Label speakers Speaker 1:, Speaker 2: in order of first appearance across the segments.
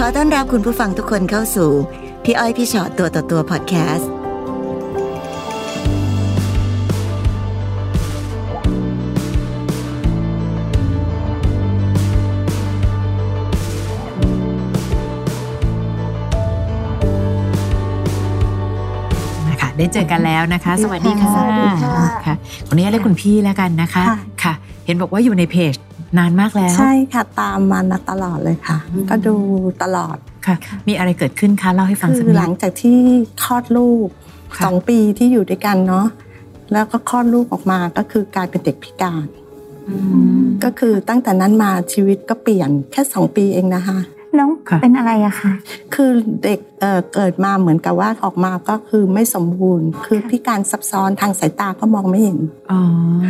Speaker 1: ขอต้อนรับคุณผู้ฟังทุกคนเข้าสู่ พี่อ้อยพี่ชอตตัวต่อตัวพอดแคสต์
Speaker 2: นะคะได้เจอกันแล้วนะคะสวัสดีค่ะ
Speaker 3: สวัสดีค่ะ
Speaker 2: ค่ะขออนุญาตเรียกคุณพี่แล้วกันนะคะ
Speaker 3: ค่ะ
Speaker 2: ค่ะเห็นบอกว่าอยู่ในเพจ นานมากแล้ว
Speaker 3: ใช่ค่ะตามมานะตลอดเลยค่ะ
Speaker 2: อืม
Speaker 3: ก็ดูตลอด
Speaker 2: ค่ะ มีอะไรเกิดขึ้นคะเล่าให้ฟังสัก
Speaker 3: คือ
Speaker 2: นิ
Speaker 3: หลั
Speaker 2: ด
Speaker 3: งจากที่คลอดลูก
Speaker 2: ค่ะ
Speaker 3: สองปีที่อยู่ด้วยกันเนาะแล้วก็คลอดลูกออกมาก็คือกลายเป็นเด็กพิการ
Speaker 2: อืม
Speaker 3: ก็คือตั้งแต่นั้นมาชีวิตก็เปลี่ยนแค่สองปีเองนะคะ
Speaker 4: น้อง
Speaker 2: ค่ะ
Speaker 4: เป็นอะไรอะคะ
Speaker 3: คือเด็กเอ่อเกิดมาเหมือนกับว่าออกมาก็คือไม่สมบูรณ์ คือพิการซับซ้อนทางสายตาก็มองไม่เห็น
Speaker 2: อ๋อ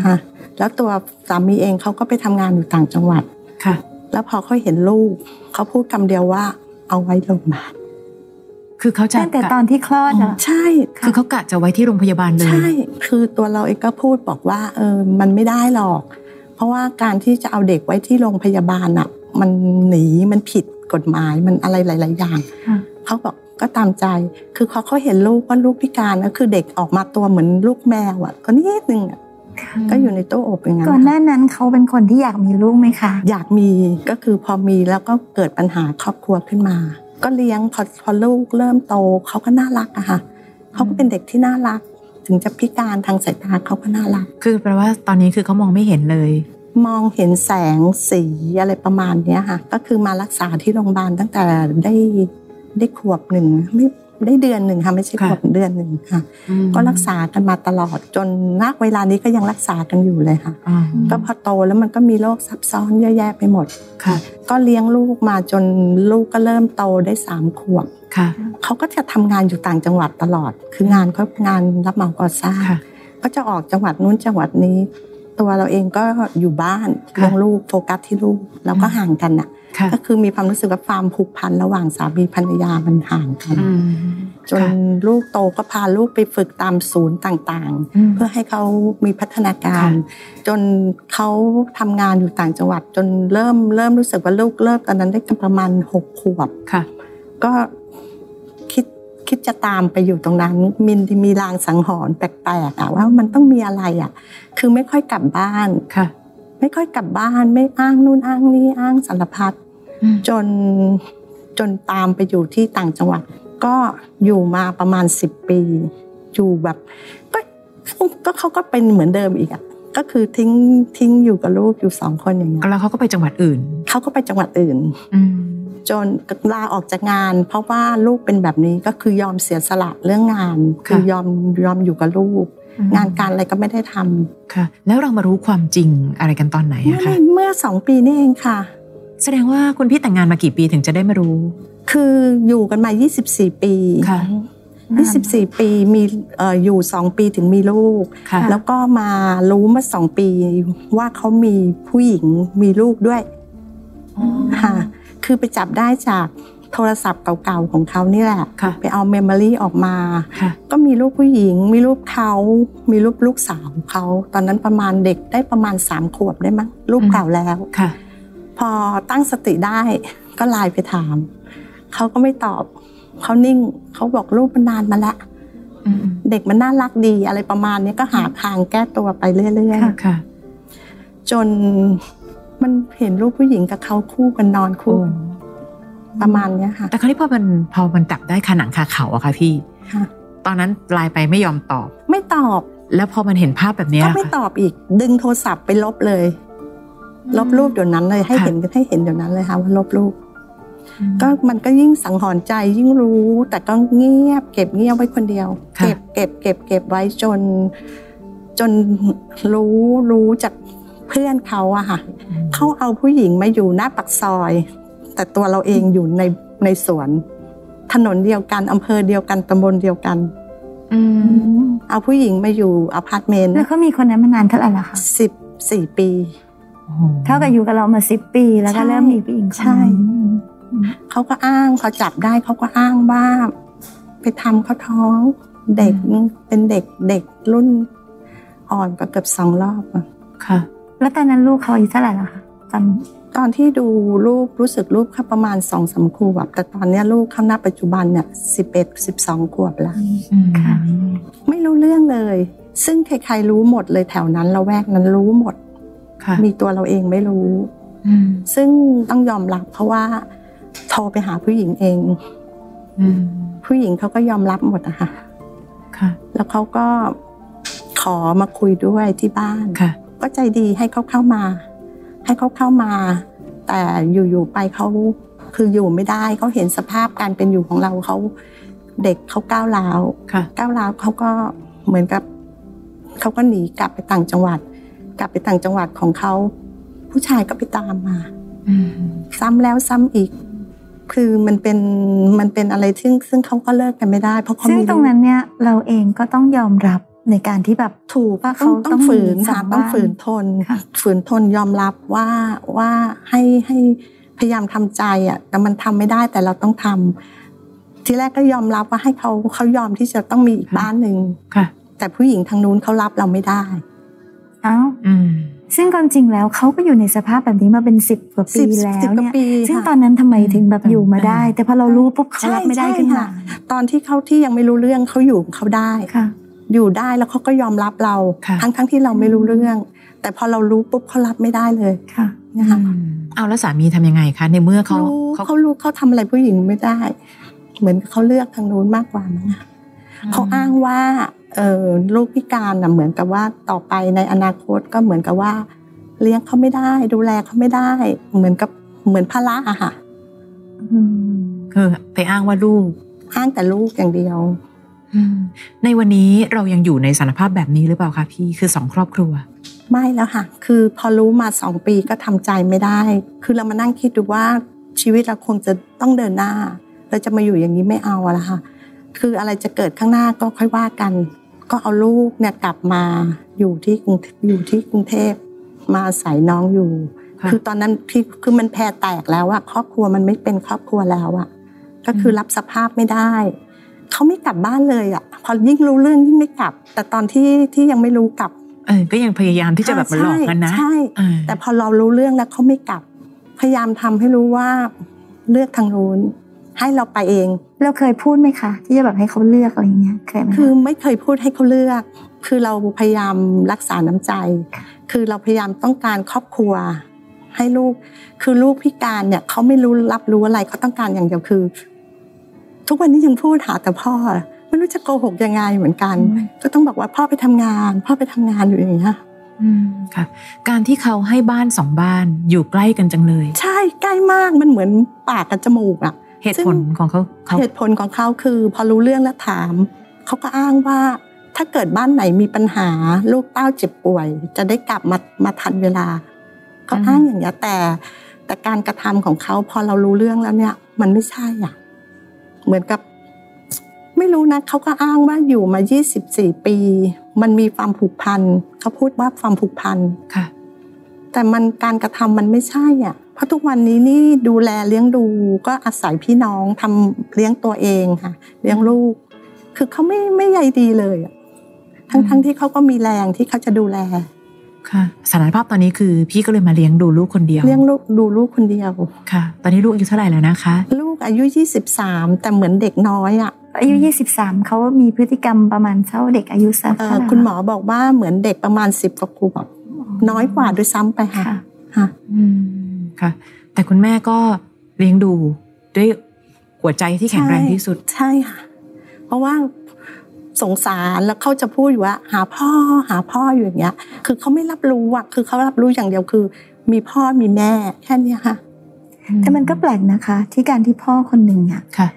Speaker 3: ค่ะ แล้วตัวสามีเองเขาก็ไปทำงานอยู่ต่างจังหวัด
Speaker 2: ค่ะ
Speaker 3: แล้วพอเขาเห็นลูกเขาพูดคำเดียวว่า เอาไว้โรงพยาบาล
Speaker 2: คือเขาจะ
Speaker 4: ตั้งแต่ตอนที่คลอดอะ
Speaker 3: ใช่
Speaker 2: คือเขากะจะไว้ที่โรงพยาบาลเลย
Speaker 3: ใช่คือตัวเราเองก็พูดบอกว่าเออมันไม่ได้หรอก เพราะว่าการที่จะเอาเด็กไว้ที่โรงพยาบาลอะ มันหนีมันผิดกฎหมายมันอะไรหลาย ๆ อย่าง
Speaker 4: ค่ะ
Speaker 3: เขาบอกก็ตามใจ คือเขาเขาเห็นลูกว่าลูกพิการนะคือเด็กออกมาตัวเหมือนลูกแมวอะก็นิดนึงอะ ก็อยู่ในตู้อบอย่างนั้น
Speaker 4: ก่อนห
Speaker 3: นะ
Speaker 4: น้านั้นเขาเป็นคนที่อยากมีลูกไหมคะ
Speaker 3: อยากมีก็คือพอมีแล้วก็เกิดปัญหาครอบครัวขึ้นมา ก็เลี้ยงพอพอลูกเริ่มโตเขาก็น่ารักอะค่ะเขาก็เป็นเด็กที่น่ารัก ถึงจะพิการทางสายตาเขาก็น่ารัก
Speaker 2: คือแปลว่าตอนนี้คือเขามองไม่เห็นเลย
Speaker 3: มองเห็นแสงสีอะไรประมาณเนี้ยค่ะ ก็คือมารักษาที่โรงพยาบาลตั้งแต่ได้ได้ขวบหนึ่งไม่ ได้เดือนหนึ่งค่ะไม่ใช่
Speaker 2: ค่ะ
Speaker 3: ขวบเดือนหนึ่งค่ะ
Speaker 2: อืม
Speaker 3: ก็รักษากันมาตลอดจนนักเวลานี้ก็ยังรักษากันอยู่เลยค่ะ
Speaker 2: อ๋อ
Speaker 3: ก็พอโตแล้วมันก็มีโรคซับซ้อนเยอะแยะไปหมด
Speaker 2: ค่ะ
Speaker 3: ก็เลี้ยงลูกมาจนลูกก็เริ่มโตได้สามขวบ
Speaker 2: ค่ะ
Speaker 3: เขาก็จะทำงานอยู่ต่างจังหวัดตลอด คืองานเขางานรับเหมาก่อสร้าง
Speaker 2: ค่ะ
Speaker 3: ก็จะออกจังหวัดนู้นจังหวัดนี้ ตัวเราเองก็อยู่บ้าน
Speaker 2: ค่ะ
Speaker 3: เลี้ยงลูกโฟกัสที่ลูกแล้วก็
Speaker 2: อืม
Speaker 3: ห่างกันอะ
Speaker 2: ค่ะ
Speaker 3: ก็คือมีความรู้สึกว่าความผูกพันระหว่างสามีภรรยามันห่างกัน
Speaker 2: อืม
Speaker 3: จน
Speaker 2: ค่ะ
Speaker 3: ลูกโตก็พาลูกไปฝึกตามศูนย์ต่าง
Speaker 2: อืม
Speaker 3: ๆเพื่อให้เขามีพัฒนาการ
Speaker 2: ค่ะ
Speaker 3: จนเขาทำงานอยู่ต่างจังหวัด จนเริ่มเริ่มรู้สึกว่าลูกเริ่มตอนนั้นได้ประมาณหกขวบ
Speaker 2: ค่ะ
Speaker 3: ก็ คิดคิดจะตามไปอยู่ตรงนั้น มินมีลางสังหรณ์แปลกๆอะว่ามันต้องมีอะไรอะคือไม่ค่อยกลับบ้าน
Speaker 2: ค่ะ
Speaker 3: ไม่ค่อยกลับบ้านไม่อ้างนู่นอ้างนี่อ้างสารพัด
Speaker 2: อืม
Speaker 3: จนจนตามไปอยู่ที่ต่างจังหวัด ก็อยู่มาประมาณสิบปีอยู่แบบก็ก็เขาก็เป็นเหมือนเดิมอีกอะก็คือทิ้งทิ้งอยู่กับลูกอยู่สองคนอย่างเงี้ย
Speaker 2: แล้วเขาก็ไปจังหวัดอื่น
Speaker 3: เขาก็ไปจังหวัดอื่น
Speaker 2: อืม
Speaker 3: จนลาออกจากงาน เพราะว่าลูกเป็นแบบนี้ก็คือยอมเสียสละเรื่องงาน
Speaker 2: ค่ะ
Speaker 3: คือยอมยอมอยู่กับลูก งานการอะไรก็ไม่ได้ทำ
Speaker 2: ค่ะ แล้วเรามารู้ความจริงอะไรกันตอนไหน
Speaker 3: เมื่อ
Speaker 2: อะคะ
Speaker 3: เมื่อสองปีนี่เองค่ะ
Speaker 2: แสดงว่าคุณพี่แต่งงานมากี่ปีถึงจะได้มารู้
Speaker 3: คืออยู่กันมา 24 ปี
Speaker 2: ค่ะ
Speaker 3: 24 ปีมีเอ่ออยู่2ปีถึงมีลูก
Speaker 2: ค่ะ
Speaker 3: แล้วก็มารู้เมื่อสองปีว่าเขามีผู้หญิงมีลูกด้วยค่ะ คือไปจับได้จากโทรศัพท์เก่าๆของเขานี่แหละ
Speaker 2: ค่ะ
Speaker 3: ไปเอา memory ออกมา
Speaker 2: ค่ะ
Speaker 3: ก็มีรูปผู้หญิง มีรูปเขา มีรูปลูกสาวเขา ตอนนั้นประมาณเด็กได้ประมาณสามขวบได้มั้งรูปเก่าแล้ว
Speaker 2: ค่ะ
Speaker 3: พอตั้งสติได้ก็ไลน์ไปถาม เขาก็ไม่ตอบ เขานิ่ง เขาบอกรูปมันนานมาแล้ว
Speaker 2: อืม
Speaker 3: เด็กมันน่ารักดีอะไรประมาณนี้ก็หาทางแก้ตัวไปเรื่อย
Speaker 2: ค่ะค่ะ
Speaker 3: ๆจน มันเห็นรูปผู้หญิงกับเขาคู่กันนอนคู่กันประมาณเนี้ยค่ะ
Speaker 2: แต่คราวนี้พอมันพอมันจับได้ขาหนังคาเขาอะค่ะพี่
Speaker 3: ค่ะ
Speaker 2: ตอนนั้นไลน์ไปไม่ยอมตอบ
Speaker 3: ไม่ตอบ
Speaker 2: แล้วพอมันเห็นภาพแบบเนี้ย
Speaker 3: ก็ไม่ตอบอีก ดึงโทรศัพท์ไปลบเลย ลบรูปเดี๋ยวนั้นเลยให้
Speaker 2: ค่ะ
Speaker 3: เห็นให้เห็นเดี๋ยวนั้นเลยค่ะว่าลบรูป
Speaker 2: อืม
Speaker 3: ก็มันก็ยิ่งสังหรณ์ใจยิ่งรู้ แต่ก็เงียบ เก็บเงียบไว้คนเดียว
Speaker 2: ค่ะ
Speaker 3: เก็บเก็บเก็บเก็บไว้จน จนรู้รู้จาก เพื่อนเขาอะค่ะเขาเอาผู้หญิงมาอยู่หน้าปักซอย แต่ตัวเราเองอยู่ในในสวน ถนนเดียวกันอำเภอเดียวกันตำบลเดียวกัน
Speaker 2: อืม
Speaker 3: เอาผู้หญิงมาอยู่อพาร์ตเมนต์
Speaker 4: แล้วเขามีคนนั้นมานานเท่าไหร่ละคะ
Speaker 3: สิบสี่ปี
Speaker 2: โอ้โห
Speaker 4: เท่ากับอยู่กับเรามาสิบปีแล้วก็
Speaker 3: ใช่
Speaker 4: เริ่มมีผู้หญิงคน
Speaker 3: ใช่เขาก็อ้างพอจับได้เขาก็อ้างว่าไปทำเขาท้องเด็กเป็นเด็กเด็กรุ่นอ่อนกว่าเกือบสองรอบอะ
Speaker 2: ค่ะ
Speaker 4: แล้วตอนนั้นลูกเขาอายุเท่าไหร่ละคะจ
Speaker 3: ตอนที่ดูรูปรู้สึกรูปเขาประมาณสองสามขวบแต่ตอนเนี้ยลูกเขาหน้าปัจจุบันเนี่ยสิบเอ็ดสิบสองขวบแล้ว
Speaker 2: อืม
Speaker 4: ค่ะ
Speaker 3: ไม่รู้เรื่องเลย ซึ่งใครๆรู้หมดเลยแถวนั้นละแวกนั้นรู้หมด
Speaker 2: ค่ะ
Speaker 3: มีตัวเราเองไม่รู้
Speaker 2: อืม
Speaker 3: ซึ่งต้องยอมรับเพราะว่าโทรไปหาผู้หญิงเอง
Speaker 2: อืม
Speaker 3: ผู้หญิงเขาก็ยอมรับหมดอะค่ะ
Speaker 2: ค่ะ
Speaker 3: แล้วเขาก็ขอมาคุยด้วยที่บ้าน
Speaker 2: ค่ะ
Speaker 3: ก็ใจดีให้เขาเข้ามา ให้เขาเข้ามา แต่อยู่ๆไปเขาคืออยู่ไม่ได้เขาเห็นสภาพการเป็นอยู่ของเราเขาเด็กเขาก้าวร้าว
Speaker 2: ค่ะ
Speaker 3: ก้าวร้าวเขาก็เหมือนกับเขาก็หนีกลับไปต่างจังหวัด กลับไปต่างจังหวัดของเขาผู้ชายก็ไปตามมา
Speaker 2: อืม
Speaker 3: ซ้ำแล้วซ้ำอีก คือมันเป็นมันเป็นอะไรซึ่งซึ่งเขาก็เลิกกันไม่ได้ เพราะเขา
Speaker 4: ซึ่ง
Speaker 3: มี
Speaker 4: ตรงนั้นเนี่ยเราเองก็ต้องยอมรับ ในการที่แบบ
Speaker 3: ถูก
Speaker 4: ว่า
Speaker 3: ต้อ
Speaker 4: เขา
Speaker 3: งต้
Speaker 4: ต้
Speaker 3: อ
Speaker 4: องง
Speaker 3: ฝืน
Speaker 4: มีส
Speaker 3: ค่ะ
Speaker 4: อง
Speaker 3: ต้อง
Speaker 4: บ้าน
Speaker 3: ฝืนทน
Speaker 4: ค่ะ
Speaker 3: ฝืนทนยอมรับว่าว่าให้ให้พยายามทำใจอะแต่มันทำไม่ได้แต่เราต้องทำทีแรกก็ยอมรับว่าให้เขาเขายอมที่จะต้องมีอีกบ้านหนึ่ง
Speaker 2: ค่ะ
Speaker 3: แต่ผู้หญิงทางนู้นเขารับเราไม่ได้
Speaker 4: เอ้า
Speaker 2: อืม
Speaker 4: ซึ่งความจริงแล้วเขาก็อยู่ในสภาพแบบนี้มาเป็นสิบกว่าปี
Speaker 3: สิบ
Speaker 4: แล้ว
Speaker 3: สิบกว่า
Speaker 4: เนี่ย
Speaker 3: ปี
Speaker 4: ซึ่ง
Speaker 3: ค่ะ
Speaker 4: ตอนนั้นทำไมถึงแบบ
Speaker 2: อืม
Speaker 4: อยู่มาได้ แต่พอเรารู้ปุ๊บเขา
Speaker 3: ใช่
Speaker 4: รับไม่ได้
Speaker 3: ใช่
Speaker 4: ขึ้นมา
Speaker 3: ค่ะตอนที่เขาที่ยังไม่รู้เรื่องเขาอยู่ของเขาได้
Speaker 4: ค่ะ
Speaker 3: อยู่ได้แล้วเขาก็ยอมรับเรา
Speaker 2: ค่ะ
Speaker 3: ทั้งทั้งที่เราไม่รู้เรื่อง แต่พอเรารู้ปุ๊บเขารับไม่ได้เลย
Speaker 4: ค่ะ
Speaker 3: นะคะ
Speaker 2: อืมเอาแล้วสามีทำยังไงคะในเมื่อเขา
Speaker 3: รู้
Speaker 2: เขา
Speaker 3: เขารู้เขาทำอะไรผู้หญิงไม่ได้ เหมือนเขาเลือกทางนู้นมากกว่ามั้งคะเขาอ้างว่าเออลูกพิการน่ะเหมือนกับว่าต่อไปในอนาคตก็เหมือนกับว่า เลี้ยงเขาไม่ได้ ดูแลเขาไม่ได้ เหมือนกับเหมือนภาระอะค่ะ
Speaker 4: อืม
Speaker 2: คือไปอ้างว่าลูก
Speaker 3: อ้างแต่ลูกอย่างเดียว
Speaker 2: อืม ในวันนี้เรายังอยู่ในสารภาพแบบนี้หรือเปล่าคะพี่คือสองครอบครัว
Speaker 3: ไม่แล้วค่ะ คือพอรู้มาสองปีก็ทำใจไม่ได้ คือเรามานั่งคิดดูว่าชีวิตเราคงจะต้องเดินหน้าเราจะมาอยู่อย่างนี้ไม่เอาอะละค่ะ คืออะไรจะเกิดข้างหน้าก็ค่อยว่ากัน ก็เอาลูกเนี่ยกลับมาอยู่ที่กรุงอยู่ที่กรุงเทพมาอาศัยน้องอยู่
Speaker 2: ค่ะ
Speaker 3: คือตอนนั้นพี่คือมันแพรแตกแล้วอะครอบครัวมันไม่เป็นครอบครัวแล้วอะก็คือรับสภาพไม่ได้ เขาไม่กลับบ้านเลยอะพอยิ่งรู้เรื่องยิ่งไม่กลับ แต่ตอนที่ที่ยังไม่รู้กลับ
Speaker 2: เออก็ยังพยายามที่จะแบบมาหลอกกันนะ
Speaker 3: ใช่
Speaker 2: เออ
Speaker 3: แต่พอเรารู้เรื่องแล้วเขาไม่กลับ พยายามทำให้รู้ว่าเลือกทางนู้นให้เราไปเอง
Speaker 4: เราเคยพูดไหมคะ ที่จะแบบให้เขาเลือกอะไรอย่างเงี้ยเคยไหมะ
Speaker 3: คือไม่เคยพูดให้เขาเลือก คือเราพยายามรักษาน้ำใจ คือเราพยายามต้องการครอบครัว ให้ลูกคือลูกพิการเนี่ยเขาไม่รู้รับรู้อะไรเขาต้องการอย่างเดียวคือ ทุกวันนี้ยังพูดหาแต่พ่อไม่รู้จะโกหกยังไงเหมือนกัน ก็ต้องบอกว่าพ่อไปทำงาน พ่อไปทำงานอยู่อย่างเงี้ย
Speaker 2: อืมค่ะ การที่เขาให้บ้านสองบ้านอยู่ใกล้กันจังเลย
Speaker 3: ใช่ใกล้มากมันเหมือนปากกับจมูกอะ
Speaker 2: เหตุผลของเขาเขา
Speaker 3: เหตุผลของเขาคือ พอรู้เรื่องแล้วถามเขาก็อ้างว่าถ้าเกิดบ้านไหนมีปัญหาลูกเต้าเจ็บป่วย จะได้กลับมามาทันเวลาเขาอ้างอย่างนี้ยแต่ แต่การกระทำของเขาพอเรารู้เรื่องแล้วเนี่ย มันไม่ใช่อะ เหมือนกับไม่รู้นะเขาก็อ้างว่าอยู่มา 24 ปี มันมีความผูกพันเขาพูดว่าความผูกพัน
Speaker 2: ค่ะ
Speaker 3: แต่มันการกระทำมันไม่ใช่อะเพราะทุกวันนี้นี่ดูแลเลี้ยงดูก็อาศัยพี่น้องทำเลี้ยงตัวเองค่ะ เลี้ยงลูก คือเขาไม่ไม่ใยดีเลยอะทั้ง
Speaker 2: อืม
Speaker 3: ทั้งที่เขาก็มีแรงที่เขาจะดูแล
Speaker 2: ค่ะสารภาพตอนนี้คือพี่ก็เลยมาเลี้ยงดูลูกคนเดียว
Speaker 3: เลี้ยงลูกดูลูกคนเดียว
Speaker 2: ค่ะ ตอนนี้ลูกอายุเท่าไหร่แล้วนะคะ
Speaker 3: ลูก อายุ 23 แต่เหมือนเด็กน้อยอะ
Speaker 4: อายุ 23 เขามีพฤติกรรมประมาณเท่าเด็กอายุสัก
Speaker 3: เอ่อ
Speaker 4: เท่าไหร่
Speaker 3: คุณหมอบอกว่าเหมือนเด็กประมาณ 10กว่าขวบน้อยกว่าด้วยซ้ำไปค่ะ
Speaker 4: ค่ะ
Speaker 3: ค่ะ
Speaker 2: อืมค่ะ แต่คุณแม่ก็เลี้ยงดูด้วยหัวใจที่แข็งแรงที่สุด
Speaker 3: ใช่ค่ะ เพราะว่าสงสารแล้วเขาจะพูดอยู่ว่า หาพ่อหาพ่ออยู่อย่างเงี้ย คือเขาไม่รับรู้อะคือเขารับรู้อย่างเดียวคือ มีพ่อมีแม่แค่เนี้ยค่ะ
Speaker 4: แต่มันก็แปลกนะคะ ที่การที่พ่อคนหนึ่งอะ
Speaker 2: ค่ะ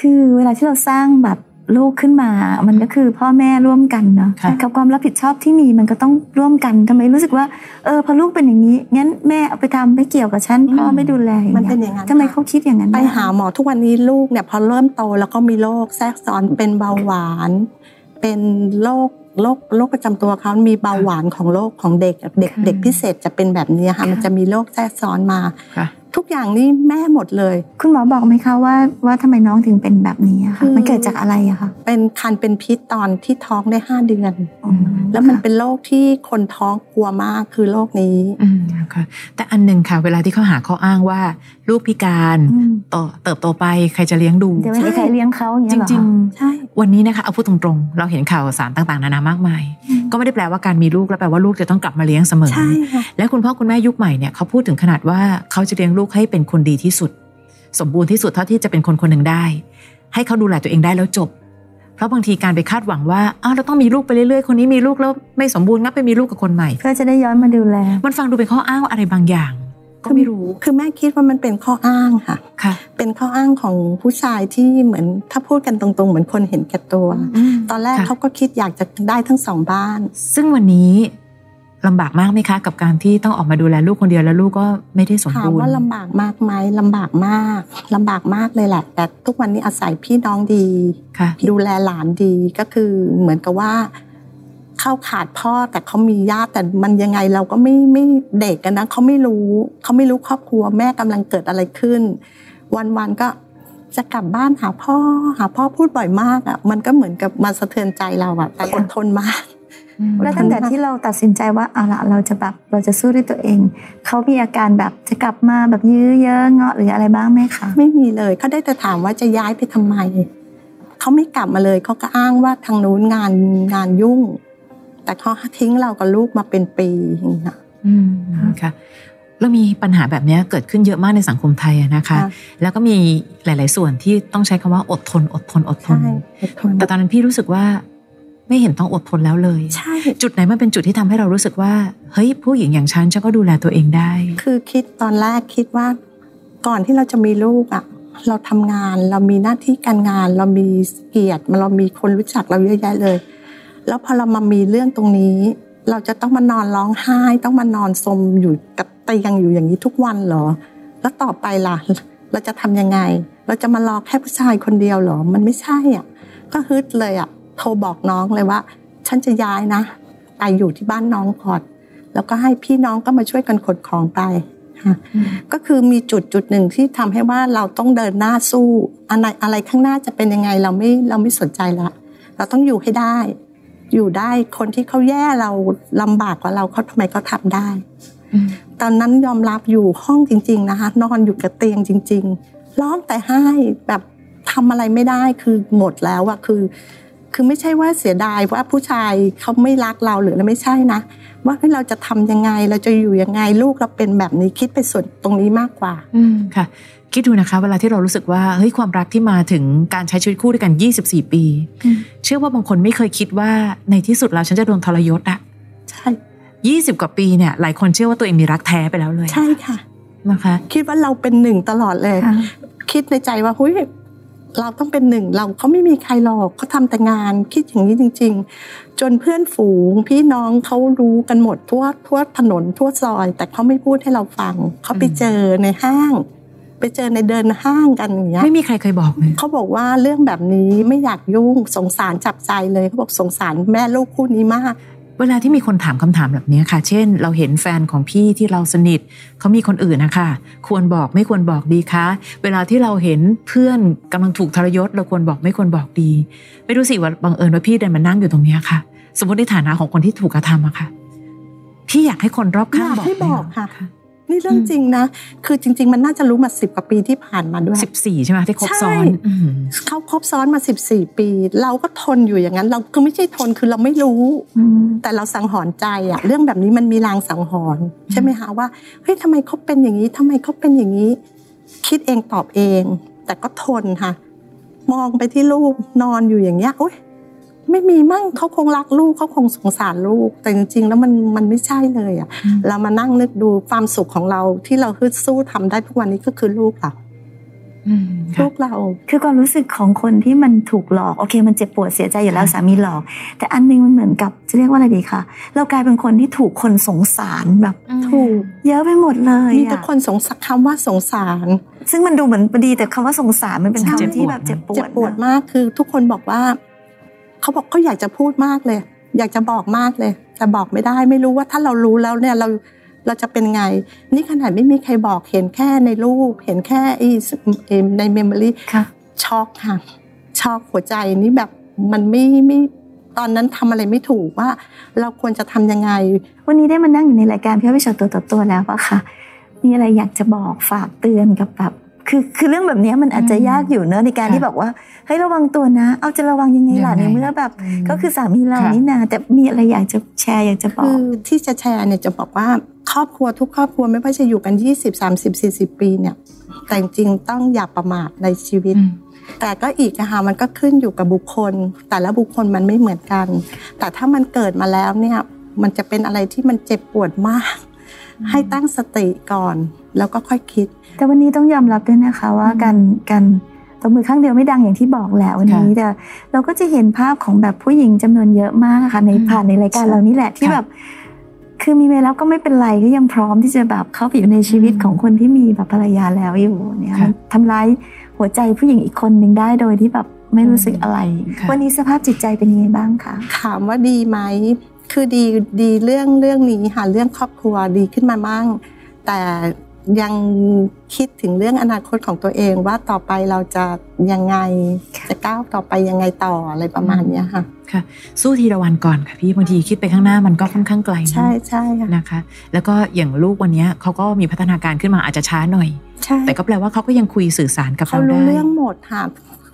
Speaker 4: คือเวลาที่เราสร้างแบบลูกขึ้นมา มันก็คือพ่อแม่ร่วมกันเนาะ
Speaker 2: ค่ะ
Speaker 4: กับความรับผิดชอบที่มีมันก็ต้องร่วมกันทำไมรู้สึกว่าเออพอลูกเป็นอย่างนี้งั้นแม่เอาไปทำไม่เกี่ยวกับฉันพ่อไม่ดูแลอย่าง
Speaker 3: มัน
Speaker 4: เงี้
Speaker 3: เป็น
Speaker 4: ย
Speaker 3: อย่างนั้น
Speaker 4: ทำไม
Speaker 3: ค่ะ
Speaker 4: เขาคิดอย่างนั้น
Speaker 3: ไป
Speaker 4: ด้
Speaker 3: หาหมอทุกวันนี้ลูกเนี่ยพอเริ่มโตแล้วก็มีโรคแทรกซ้อนเป็นเบาหวาน เป็นโรค โรคโรคประจำตัวเขามีเบาหวานของโรคของเด็กเด็ก
Speaker 2: ค่ะ
Speaker 3: เด็กพิเศษจะเป็นแบบนี้ค่ะ
Speaker 2: ค่ะ
Speaker 3: มันจะมีโรคแทรกซ้อนมา
Speaker 2: ค่ะ
Speaker 3: ทุกอย่างนี่แม่หมดเลย
Speaker 4: คุณหมอบอกไหมคะว่าว่าทำไมน้องถึงเป็นแบบนี้อะ
Speaker 3: คื
Speaker 4: คะ
Speaker 3: อ
Speaker 4: มันเกิดจากอะไรอะคะ
Speaker 3: เป็นคันเป็นพิษตอนที่ท้องได้ห้าเดือน
Speaker 4: อืม
Speaker 3: แล้วมันเป็นโรคที่คนท้องกลัวมากคือโรคนี้
Speaker 2: อืมค่ะแต่อันหนึ่งค่ะ เวลาที่เขาหาข้ออ้างว่า ลูกพิการ
Speaker 4: อืม
Speaker 2: ต่อเติบโตไปใครจะเลี้ยงดู
Speaker 4: เดี๋ยวไม่มีใครเลี้ยงเขาอย่าง
Speaker 2: จ
Speaker 4: เงี้ยเหรอ
Speaker 2: ริง
Speaker 4: คะ
Speaker 3: ใช่
Speaker 2: ๆวันนี้นะคะเอาพูดตรงๆ เราเห็นข่าวสารต่างๆ นานามากมาย ก็ไม่ได้แปลว่าการมีลูกแล้วแปลว่าลูกจะต้องกลับมาเลี้ยงเสมอ
Speaker 3: ใช่ค่ะ
Speaker 2: และคุณพ่อคุณแม่ยุคใหม่เนี่ยเขาพูดถึงขนาดว่าเขาจะเลี้ยงลูกให้เป็นคนดีที่สุด สมบูรณ์ที่สุดเท่าที่จะเป็นคนคนหนึ่งได้ ให้เขาดูแลตัวเองได้แล้วจบ เพราะบางทีการไปคาดหวังว่าอ้าวเราต้องมีลูกไปเรื่อยๆ คนนี้มีลูกแล้วไม่สมบูรณ์งั้นไปมีลูกกับคนใหม่
Speaker 4: เพื่อจะได้ย้อนมาดูแล
Speaker 2: มันฟังดูเป็นข้ออ้างอะไรบางอย่าง ก็ไม่รู้
Speaker 3: คือแม่คิดว่ามันเป็นข้ออ้างค่ะ
Speaker 2: ค่ะ
Speaker 3: เป็นข้ออ้างของผู้ชายที่เหมือนถ้าพูดกันตรงๆ เหมือนคนเห็นแก่ตัว ตอนแรก
Speaker 2: ค่ะ
Speaker 3: เขาก็คิดอยากจะได้ทั้งสองบ้าน
Speaker 2: ซึ่งวันนี้ ลำบากมากไหมคะ กับการที่ต้องออกมาดูแลลูกคนเดียวแล้วลูกก็ไม่ได้สม
Speaker 3: ถาม
Speaker 2: บูรณ์
Speaker 3: ว่าลำบากมากไหมลำบากมากลำบากมากเลยแหละ แต่ทุกวันนี้อาศัยพี่น้องดี
Speaker 2: ค่ะ
Speaker 3: ดูแลหลานดีก็คือเหมือนกับว่าเข้าขาดพ่อแต่เขามีญาติแต่มันยังไงเราก็ไม่ไม่เด็กกันนะเขาไม่รู้เขาไม่รู้ครอบครัวแม่กำลังเกิดอะไรขึ้น วันๆก็จะกลับบ้านหาพ่อ หาพ่อพูดบ่อยมากอะมันก็เหมือนกับมาสะเทือนใจเราอะแต่อดทนมาก
Speaker 4: แล้วตั้งแต่ที่เราตัดสินใจว่าเอาละเราจะแบบเราจะสู้ด้วยตัวเอง เขามีอาการแบบจะกลับมาแบบยื้อเยอะเงาะหรืออะไรบ้างไหมคะ
Speaker 3: ไม่มีเลยเขาได้แต่ถามว่าจะย้ายไปทำไมเขาไม่กลับมาเลยเขาก็อ้างว่าทางนู้นงานงานยุ่ง แต่เขาทิ้งเรากับลูกมาเป็นปีอย่างเงี้ย
Speaker 2: อืมค่ะแล้วมีปัญหาแบบนี้เกิดขึ้นเยอะมากในสังคมไทยอะนะคะ
Speaker 3: ค่ะ
Speaker 2: แล้วก็มีหลาย ๆ ส่วนที่ต้องใช้คำว่าอดทน อดทนอดทน
Speaker 3: ใช่อดทน
Speaker 2: แต่ตอนนั้นพี่รู้สึกว่า ไม่เห็นต้องอดทนแล้วเลย
Speaker 3: ใช่
Speaker 2: จุดไหนมันเป็นจุดที่ทำให้เรารู้สึกว่า เฮ้ยผู้หญิงอย่างฉันฉันก็ดูแลตัวเองได้
Speaker 3: คือคิดตอนแรกคิดว่า ก่อนที่เราจะมีลูกอะ เราทำงานเรามีหน้าที่การงาน เรามีเกียรติเรามีคนรู้จักเราเยอะแยะเลย แล้วพอเรามามีเรื่องตรงนี้ เราจะต้องมานอนร้องไห้ ต้องมานอนสมอยู่กับเตียงอยู่อย่างนี้ทุกวันเหรอ แล้วต่อไปล่ะ เราจะทำยังไง เราจะมารอแค่ผู้ชายคนเดียวเหรอ มันไม่ใช่อะ ก็ฮึดเลยอะ โทรบอกน้องเลยว่า ฉันจะย้ายนะไปอยู่ที่บ้านน้องก่อนแล้วก็ให้พี่น้องก็มาช่วยกันขนของไปค่ะก็คือมีจุดจุดหนึ่งที่ทำให้ว่าเราต้องเดินหน้าสู้อะไรอะไรข้างหน้าจะเป็นยังไงเราไม่เราไม่สนใจละเราต้องอยู่ให้ได้ อยู่ได้คนที่เขาแย่เราลำบากกว่าเราเขาทำไมเขาทำได้ ตอนนั้นยอมรับอยู่ห้องจริง ๆ นะคะ นอนอยู่กับเตียงจริง ๆ ร้องแต่ให้แบบทำอะไรไม่ได้คือหมดแล้วอะคือ คือไม่ใช่ว่าเสียดายว่าผู้ชายเขาไม่รักเราหรืออะไรไม่ใช่นะ ว่าเฮ้ยเราจะทำยังไงเราจะอยู่ยังไงลูกเราเป็นแบบนี้คิดไปส่วนตรงนี้มากกว่า
Speaker 2: อืมค่ะ คิดดูนะคะ เวลาที่เรารู้สึกว่าเฮ้ยความรักที่มาถึงการใช้ชีวิตคู่ด้วยกัน 24 ปี
Speaker 4: อืม
Speaker 2: เชื่อว่าบางคนไม่เคยคิดว่าในที่สุดแล้วฉันจะโดนทรยศอะ
Speaker 3: ใช่
Speaker 2: 20กว่าปีเนี่ยหลายคนเชื่อว่าตัวเองมีรักแท้ไปแล้วเลย
Speaker 3: ใช่ค่ะ
Speaker 2: นะคะ
Speaker 3: คิดว่าเราเป็นหนึ่งตลอดเลย
Speaker 4: ค่ะ
Speaker 3: คิดในใจว่าเฮ้ย เราต้องเป็นหนึ่งเราเขาไม่มีใครหรอกเขาทำแต่งานคิดอย่างนี้จริง ๆ จนเพื่อนฝูงพี่น้องเขารู้กันหมดทั่วทั่วถนนทั่วซอย แต่เขาไม่พูดให้เราฟังเขาไปเจอในห้าง ไปเจอในเดินห้างกันอย่างเงี้ย
Speaker 2: ไม่มีใครเคยบอกเลย
Speaker 3: เขาบอกว่าเรื่องแบบนี้ไม่อยากยุ่งสงสารจับใจเลยเขาบอกสงสารแม่ลูกคู่นี้มาก
Speaker 2: เวลาที่มีคนถามคำถามแบบนี้ค่ะ เช่น เราเห็นแฟนของพี่ที่เราสนิทเขามีคนอื่นนะคะ ควรบอกไม่ควรบอกดีคะ เวลาที่เราเห็นเพื่อนกำลังถูกทรยศ เราควรบอกไม่ควรบอกดี ไม่รู้สิว่าบังเอิญว่าพี่เดินมานั่งอยู่ตรงนี้ค่ะ สมมติในฐานะของคนที่ถูกกระทำอะค่ะ พี่อยากให้คนรอบข้างบอก
Speaker 3: ให้
Speaker 2: ไหม
Speaker 3: บอกค่ะ นี่เรื่องจริงนะ คือจริง ๆ มันน่าจะรู้มาสิบกว่าปีที่ผ่านมาด้วย
Speaker 2: สิบสี่ใช่ไหมที่ครบซ้อน
Speaker 3: ใช่
Speaker 2: อืม
Speaker 3: เขาครบซ้อนมา14ปี เราก็ทนอยู่อย่างนั้น เราคือไม่ใช่ทนคือเราไม่รู้
Speaker 4: อืม
Speaker 3: แต่เราสังหรณ์ใจอะเรื่องแบบนี้มันมีรางสังหรณ์ใช่ไหมคะว่าเฮ้ยทำไมเขาเป็นอย่างนี้ทำไมเขาเป็นอย่างนี้ คิดเองตอบเอง แต่ก็ทนค่ะ มองไปที่ลูกนอนอยู่อย่างเงี้ยโอ๊ย ไม่มีมั่งเขาคงรักลูกเขาคงสงสารลูก แต่จริงๆ แล้วมันมันไม่ใช่เลยอะเรามานั่งนึกดูความสุขของเราที่เราฮึดสู้ทำได้ทุกวันนี้ก็คือลูกเรา
Speaker 2: อืม
Speaker 3: ลู
Speaker 2: ค่ะ
Speaker 3: กเรา
Speaker 4: คือความรู้สึกของคนที่มันถูกหลอกโอเค มันเจ็บปวดเสียใจอยู่แล้ว
Speaker 2: ค่ะ
Speaker 4: สามีหลอก แต่อันนึงมันเหมือนกับจะเรียกว่าอะไรดีคะเรากลายเป็นคนที่ถูกคนสงสารแบบ
Speaker 3: ถูก
Speaker 4: เยอะไปหมดเลย
Speaker 3: มีแต่
Speaker 4: อะ
Speaker 3: คนสงสารคำว่าสงสาร
Speaker 4: ซึ่งมันดูเหมือนดีแต่คำว่าสงสารมันเป็น
Speaker 2: ใช่
Speaker 4: คำที่แบบเจ็บปวด
Speaker 3: เจ็บปวด
Speaker 4: นะ
Speaker 3: มากคือ ทุกคนบอกว่า เขาบอกเขาอยากจะพูดมากเลย อยากจะบอกมากเลย แต่บอกไม่ได้ไม่รู้ว่าถ้าเรารู้แล้วเนี่ยเราเราจะเป็นไง นี่ขนาดไม่มีใครบอกเห็นแค่ในรูป เห็นแค่ไอ้เอิ่มในเมมโมรี
Speaker 4: ค่ะ
Speaker 3: ช็อกค่ะช็อกหัวใจนี่แบบมันไม่ไม่ตอนนั้นทำอะไรไม่ถูกว่า เราควรจะทำยังไง
Speaker 4: วันนี้ได้มานั่งอยู่ในรายการพี่อ้อยพี่ชอตตัวต่อตัวแล้วอะค่ะ มีอะไรอยากจะบอกฝากเตือนกับแบบ คือคือเรื่องแบบนี้มันอาจจะ
Speaker 2: อืม
Speaker 4: ยากอยู่เนอะในการ
Speaker 2: ค่ะ
Speaker 4: ที่แบบว่าเฮ้ยระวังตัวนะ เอาจะระวังยังไงล่ะ
Speaker 2: ยังไง
Speaker 4: ในเมื่อแบบก็คือสามีเรา
Speaker 2: ค่ะ
Speaker 4: นี่นาแต่มีอะไรอยากจะแชร์อยากจะบอ
Speaker 3: คื
Speaker 4: ก
Speaker 3: อที่จะแชร์เนี่ยจะบอกว่าครอบครัวทุกครอบครัวไม่ว่าจะอยู่กัน 20 30 40 ปีเนี่ย แต่จริงๆต้องอย่าประมาทในชีวิต
Speaker 2: อืม
Speaker 3: แต่ก็อีกนะคะมันก็ขึ้นอยู่กับบุคคล แต่ละบุคคลมันไม่เหมือนกัน แต่ถ้ามันเกิดมาแล้วเนี่ยมันจะเป็นอะไรที่มันเจ็บปวดมาก ให้ตั้งสติก่อนแล้วก็ค่อยคิด
Speaker 4: แต่วันนี้ต้องยอมรับด้วยนะคะว่า
Speaker 3: อืม
Speaker 4: การการตบมือข้างเดียวไม่ดังอย่างที่บอกแหละวันนี้
Speaker 2: ค่ะ
Speaker 4: แต่เราก็จะเห็นภาพของแบบผู้หญิงจำนวนเยอะมากอะค่ะใน
Speaker 2: อืม
Speaker 4: ผ่านในรายการ
Speaker 3: ใช่
Speaker 4: เรานี่แหละที่
Speaker 2: ค่ะ
Speaker 4: แบบ คือมีเวลาก็ไม่เป็นไรก็ยังพร้อมที่จะแบบเข้าไปอยู่ในชีวิต
Speaker 2: อืม
Speaker 4: ของคนที่มีแบบภรรยาแล้วอยู่เนี่ย
Speaker 2: ค่ะ
Speaker 4: มันทำร้ายหัวใจผู้หญิงอีกคนหนึ่งได้โดยที่แบบไม่รู้สึกอะไร
Speaker 2: ค่ะ
Speaker 4: วันนี้สภาพจิตใจเป็นยังไงบ้างคะ
Speaker 3: ถามว่าดีไหมคือดีดีเรื่องเรื่องนี้ค่ะเรื่องครอบครัวดีขึ้นมามั่งแต่ ยังคิดถึงเรื่องอนาคตของตัวเองว่าต่อไปเราจะยังไงจะก้าวต่อไปยังไงต่ออะไรประมาณเนี้ยค่ะ
Speaker 2: ค่ะ สู้ทีละวันก่อนค่ะพี่บางทีคิดไปข้างหน้ามันก็ค่อนข้างไกลเนอะ
Speaker 3: ใช่ใช่ค่ะ
Speaker 2: นะคะ แล้วก็อย่างลูกวันเนี้ยเขาก็มีพัฒนาการขึ้นมาอาจจะช้าหน่อย
Speaker 3: ใช่
Speaker 2: แต่ก็แปลว่าเขาก็ยังคุยสื่อสารกับ
Speaker 3: เขา
Speaker 2: เรา
Speaker 3: รู้
Speaker 2: ได้
Speaker 3: เรื่องหมดค่ะ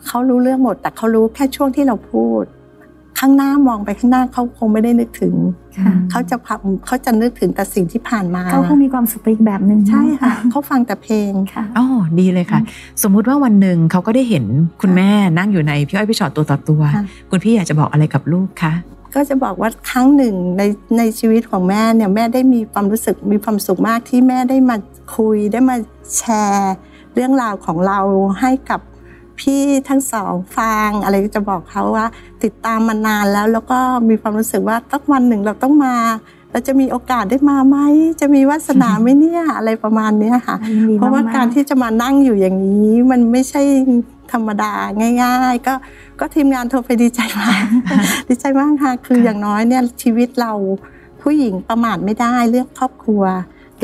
Speaker 3: เขารู้เรื่องหมด แต่เขารู้แค่ช่วงที่เราพูด ข้างหน้ามองไปข้างหน้าเขาคงไม่ได้นึกถึง
Speaker 4: ค่ะ
Speaker 3: เขาจะพับเขาจะนึกถึงแต่สิ่งที่ผ่านมา
Speaker 4: เขาคงมีความสุขไปอีกแบบหนึ่ง
Speaker 3: ใช่ค่ะเขาฟังแต่เพลง
Speaker 4: ค่ะ
Speaker 2: อ๋อดีเลยค่ะ สมมุติว่าวันหนึ่งเขาก็ได้เห็นคุณแม่นั่งอยู่ในพี่อ้อยพี่ชอตตัวต่อตัว
Speaker 3: ค่ะ
Speaker 2: คุณพี่อยากจะบอกอะไรกับลูกคะ
Speaker 3: ก็จะบอกว่าครั้งหนึ่งในในชีวิตของแม่เนี่ยแม่ได้มีความรู้สึกมีความสุขมากที่แม่ได้มาคุยได้มาแชร์ เรื่องราวของเราให้กับ พี่ทั้งสองฟังอะไรก็จะบอกเขาว่า ติดตามมานานแล้ว แล้วก็มีความรู้สึกว่าตั้งวันหนึ่งเราต้องมาเราจะมีโอกาสได้มาไหมจะมีวาสนาไหมเนี่ยอะไรประมาณเนี้ยค่ะ
Speaker 4: ยินดี
Speaker 3: เพราะว่าม
Speaker 4: ๆ
Speaker 3: การที่จะมานั่งอยู่อย่างนี้มันไม่ใช่ธรรมดาง่าย ๆ ก็ก็ทีมงานโทรไปดีใจมากดีใจมากค่ะคือ
Speaker 2: ค่ะ
Speaker 3: อย่างน้อยเนี่ยชีวิตเราผู้หญิงประมาทไม่ได้เรื่องครอบครัว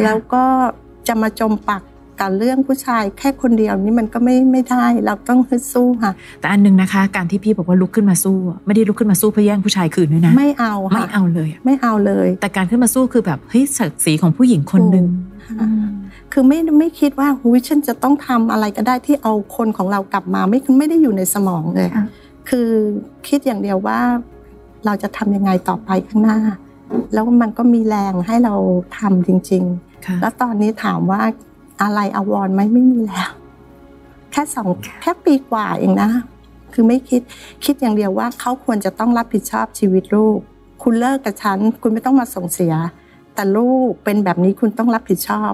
Speaker 3: แล้วก็จะมาจมปัก กับเรื่องผู้ชายแค่คนเดียวนี่มันก็ไม่ไม่ได้ เราต้องฮึดสู้ค่ะ
Speaker 2: แต่อันหนึงนะคะ การที่พี่บอกว่าลุกขึ้นมาสู้ ไม่ได้ลุกขึ้นมาสู้เพื่อแย่งผู้ชายคืนด้วยนะ
Speaker 3: ไม่เอา
Speaker 2: ไม่
Speaker 3: ค่ะ
Speaker 2: เอาเลยอะ
Speaker 3: ไม่เอาเลย
Speaker 2: แต่การขึ้นมาสู้คือแบบเฮ้ยศักดิ์ศรีของผู้หญิงคนหนึ่ง
Speaker 3: ค่ะคือไม่ไม่คิดว่าหุยฉันจะต้องทำอะไรก็ได้ที่เอาคนของเรากลับมาไม่ไม่ได้อยู่ในสมองเลย
Speaker 4: ค่ะ
Speaker 3: คือคิดอย่างเดียวว่า เราจะทำยังไงต่อไปข้างหน้า แล้วมันก็มีแรงให้เราทำจริง
Speaker 2: ค่ะ
Speaker 3: ๆแล้วตอนนี้ถามว่า อะไรอาวรณ์ไหมไม่มีแล้ว แค่สองแค่ปีกว่าเองนะ คือไม่คิดคิดอย่างเดียวว่าเขาควรจะต้องรับผิดชอบชีวิตลูก คุณเลิกกับฉัน คุณไม่ต้องมาส่งเสีย แต่ลูกเป็นแบบนี้คุณต้องรับผิดชอบ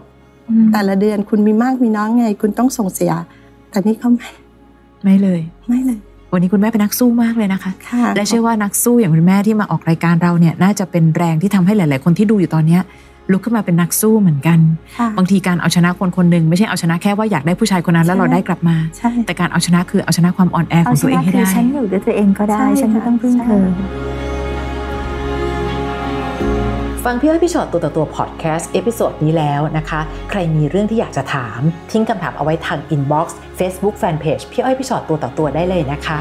Speaker 3: แต่ละเดือนคุณมีมากมีน้อยไง คุณต้องส่งเสีย แต่นี่เขาไม่
Speaker 2: ไม่เลย
Speaker 3: ไม่เลย
Speaker 2: วันนี้คุณแม่เป็นนักสู้มากเลยนะคะ
Speaker 3: ค่ะ
Speaker 2: และเชื่อว่านักสู้อย่างคุณแม่ที่มาออกรายการเราเนี่ย น่าจะเป็นแรงที่ทำให้หลาย ๆ คนที่ดูอยู่ตอนเนี้ย ลุกขึ้นมาเป็นนักสู้เหมือนกัน
Speaker 3: ค่ะ
Speaker 2: บางทีการเอาชนะคนคนหนึ่งไม่ใช่เอาชนะแค่ว่าอยากได้ผู้ชายคนนั้นแล้ว
Speaker 3: ใช่
Speaker 2: เราได้กลับมา
Speaker 3: ใช่
Speaker 2: แต่การเอาชนะคือเอาชนะความอ่อนแอข
Speaker 4: เอา
Speaker 2: อง
Speaker 4: ช
Speaker 2: ตัวเอง
Speaker 4: นะ
Speaker 2: ให้
Speaker 4: คือ
Speaker 2: ได้
Speaker 4: ฉันอยู่ด้วยตัวเองก็ได้
Speaker 3: ใช่
Speaker 4: ฉันไม่
Speaker 3: ค่ะ
Speaker 4: ต้องพึ่ง
Speaker 3: ใช่
Speaker 4: เธอ
Speaker 5: ฟังพี่อ้อยพี่ฉอดตัวต่อตัว podcast episode นี้แล้วนะคะ ใครมีเรื่องที่อยากจะถาม ทิ้งคำถามเอาไว้ทาง inbox เฟซบุ๊กแฟนเพจพี่อ้อยพี่ฉอดตัวต่อตัวได้เลยนะคะ